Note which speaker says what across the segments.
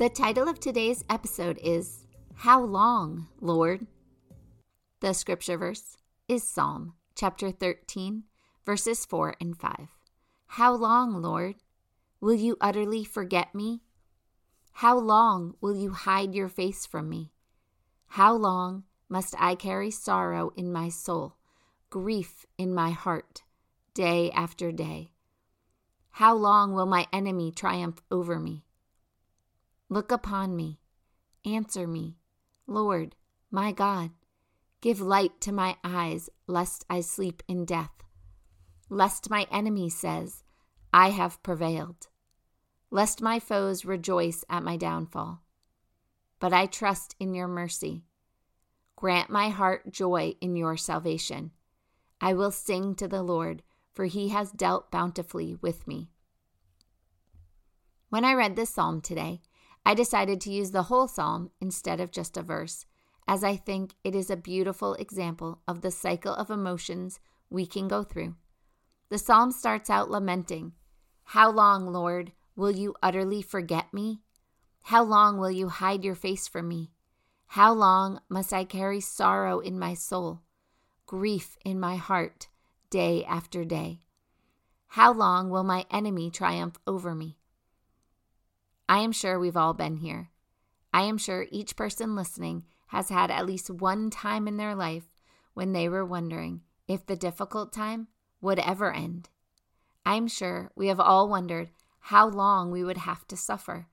Speaker 1: The title of today's episode is How Long, Lord? The scripture verse is Psalm chapter 13, verses 4 and 5. How long, Lord? Will you utterly forget me? How long will you hide your face from me? How long must I carry sorrow in my soul, grief in my heart, day after day? How long will my enemy triumph over me? Look upon me. Answer me. Lord, my God, give light to my eyes, lest I sleep in death. Lest my enemy says, I have prevailed. Lest my foes rejoice at my downfall. But I trust in your mercy. Grant my heart joy in your salvation. I will sing to the Lord, for he has dealt bountifully with me. When I read this psalm today, I decided to use the whole psalm instead of just a verse, as I think it is a beautiful example of the cycle of emotions we can go through. The psalm starts out lamenting How long, Lord, will you utterly forget me? How long will you hide your face from me? How long must I carry sorrow in my soul, grief in my heart, day after day? How long will my enemy triumph over me? I am sure we've all been here. I am sure each person listening has had at least one time in their life when they were wondering if the difficult time would ever end. I'm sure we have all wondered how long we would have to suffer.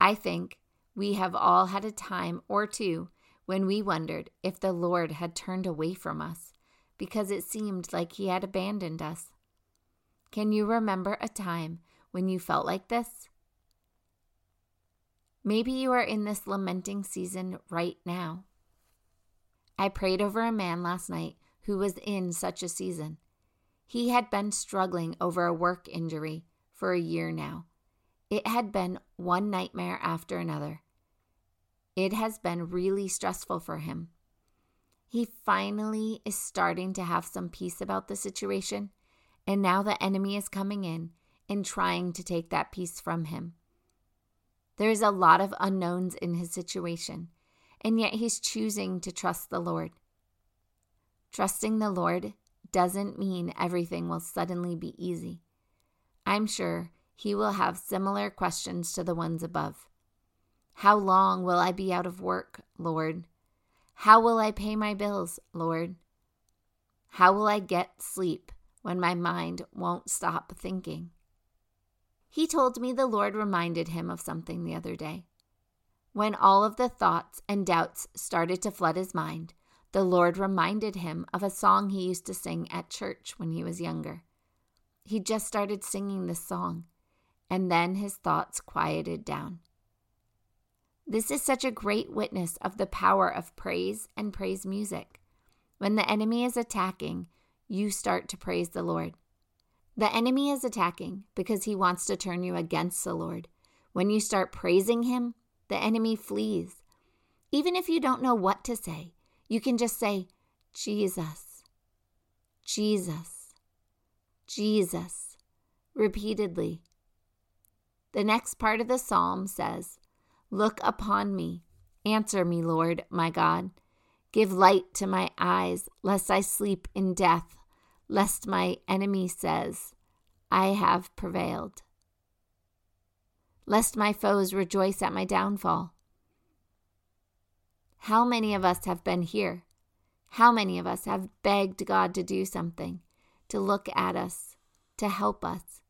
Speaker 1: I think we have all had a time or two when we wondered if the Lord had turned away from us because it seemed like He had abandoned us. Can you remember a time when you felt like this? Maybe you are in this lamenting season right now. I prayed over a man last night who was in such a season. He had been struggling over a work injury for a year now. It had been one nightmare after another. It has been really stressful for him. He finally is starting to have some peace about the situation, and now the enemy is coming in and trying to take that peace from him. There is a lot of unknowns in his situation, and yet he's choosing to trust the Lord. Trusting the Lord doesn't mean everything will suddenly be easy. I'm sure he will have similar questions to the ones above. How long will I be out of work, Lord? How will I pay my bills, Lord? How will I get sleep when my mind won't stop thinking? He told me the Lord reminded him of something the other day. When all of the thoughts and doubts started to flood his mind, the Lord reminded him of a song he used to sing at church when he was younger. He just started singing this song, and then his thoughts quieted down. This is such a great witness of the power of praise and praise music. When the enemy is attacking, you start to praise the Lord. The enemy is attacking because he wants to turn you against the Lord. When you start praising him, the enemy flees. Even if you don't know what to say, you can just say, Jesus, Jesus, Jesus, repeatedly. The next part of the psalm says, Look upon me, answer me, Lord, my God. Give light to my eyes, lest I sleep in death lest my enemy says, I have prevailed. Lest my foes rejoice at my downfall. How many of us have been here? How many of us have begged God to do something, to look at us, to help us?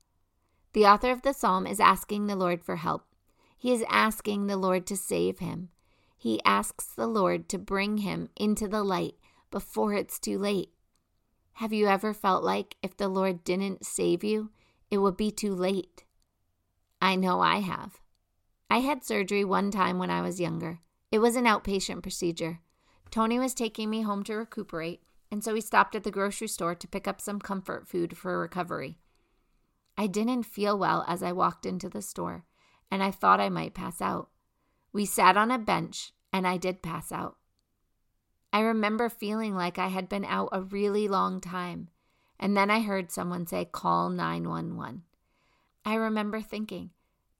Speaker 1: The author of the psalm is asking the Lord for help. He is asking the Lord to save him. He asks the Lord to bring him into the light before it's too late. Have you ever felt like if the Lord didn't save you, it would be too late? I know I have. I had surgery one time when I was younger. It was an outpatient procedure. Tony was taking me home to recuperate, and so we stopped at the grocery store to pick up some comfort food for recovery. I didn't feel well as I walked into the store, and I thought I might pass out. We sat on a bench, and I did pass out. I remember feeling like I had been out a really long time, and then I heard someone say, Call 911. I remember thinking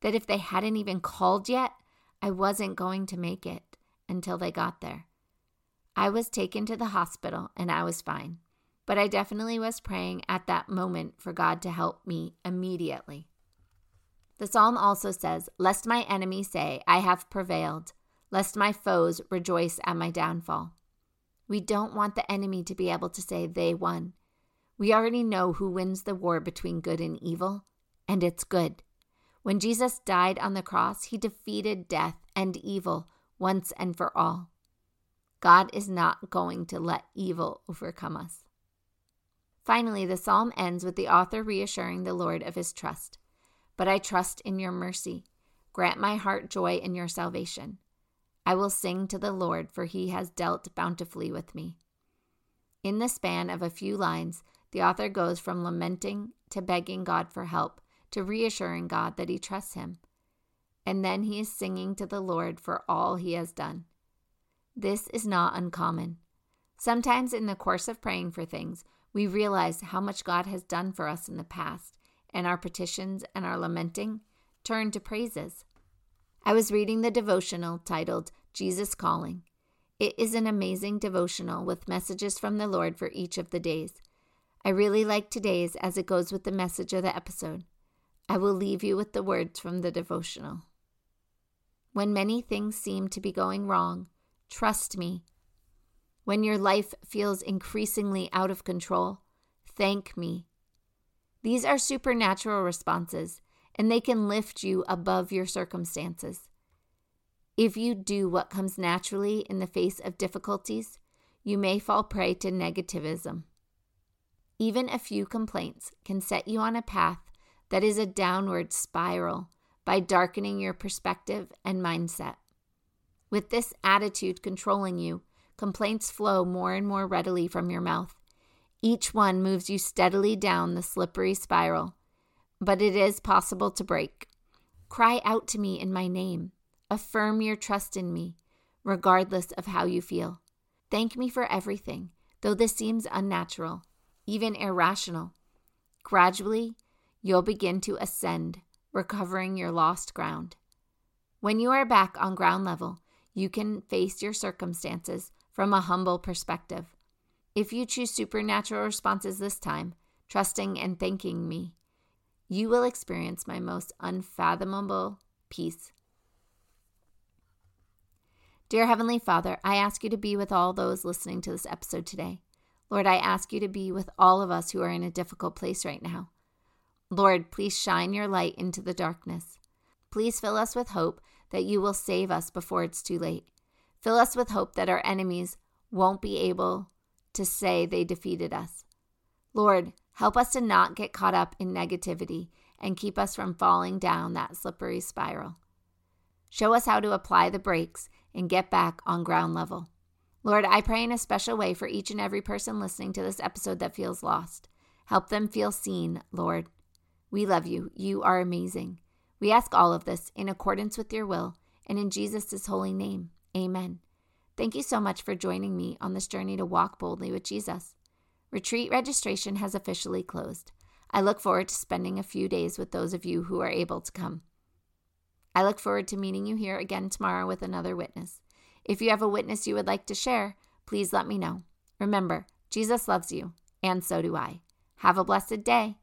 Speaker 1: that if they hadn't even called yet, I wasn't going to make it until they got there. I was taken to the hospital and I was fine, but I definitely was praying at that moment for God to help me immediately. The psalm also says, Lest my enemies say, I have prevailed, lest my foes rejoice at my downfall. We don't want the enemy to be able to say they won. We already know who wins the war between good and evil, and it's good. When Jesus died on the cross, he defeated death and evil once and for all. God is not going to let evil overcome us. Finally, the psalm ends with the author reassuring the Lord of his trust. But I trust in your mercy. Grant my heart joy in your salvation. I will sing to the Lord, for he has dealt bountifully with me. In the span of a few lines, the author goes from lamenting to begging God for help to reassuring God that he trusts him. And then he is singing to the Lord for all he has done. This is not uncommon. Sometimes in the course of praying for things, we realize how much God has done for us in the past, and our petitions and our lamenting turn to praises. I was reading the devotional titled Jesus Calling. It is an amazing devotional with messages from the Lord for each of the days. I really like today's as it goes with the message of the episode. I will leave you with the words from the devotional. When many things seem to be going wrong, trust me. When your life feels increasingly out of control, thank me. These are supernatural responses and they can lift you above your circumstances. If you do what comes naturally in the face of difficulties, you may fall prey to negativism. Even a few complaints can set you on a path that is a downward spiral by darkening your perspective and mindset. With this attitude controlling you, complaints flow more and more readily from your mouth. Each one moves you steadily down the slippery spiral but it is possible to break. Cry out to me in my name. Affirm your trust in me, regardless of how you feel. Thank me for everything, though this seems unnatural, even irrational. Gradually, you'll begin to ascend, recovering your lost ground. When you are back on ground level, you can face your circumstances from a humble perspective. If you choose supernatural responses this time, trusting and thanking me, you will experience my most unfathomable peace. Dear Heavenly Father, I ask you to be with all those listening to this episode today. Lord, I ask you to be with all of us who are in a difficult place right now. Lord, please shine your light into the darkness. Please fill us with hope that you will save us before it's too late. Fill us with hope that our enemies won't be able to say they defeated us. Lord, Help us to not get caught up in negativity and keep us from falling down that slippery spiral. Show us how to apply the brakes and get back on ground level. Lord, I pray in a special way for each and every person listening to this episode that feels lost. Help them feel seen, Lord. We love you. You are amazing. We ask all of this in accordance with your will and in Jesus' holy name. Amen. Thank you so much for joining me on this journey to walk boldly with Jesus. Retreat registration has officially closed. I look forward to spending a few days with those of you who are able to come. I look forward to meeting you here again tomorrow with another witness. If you have a witness you would like to share, please let me know. Remember, Jesus loves you, and so do I. Have a blessed day.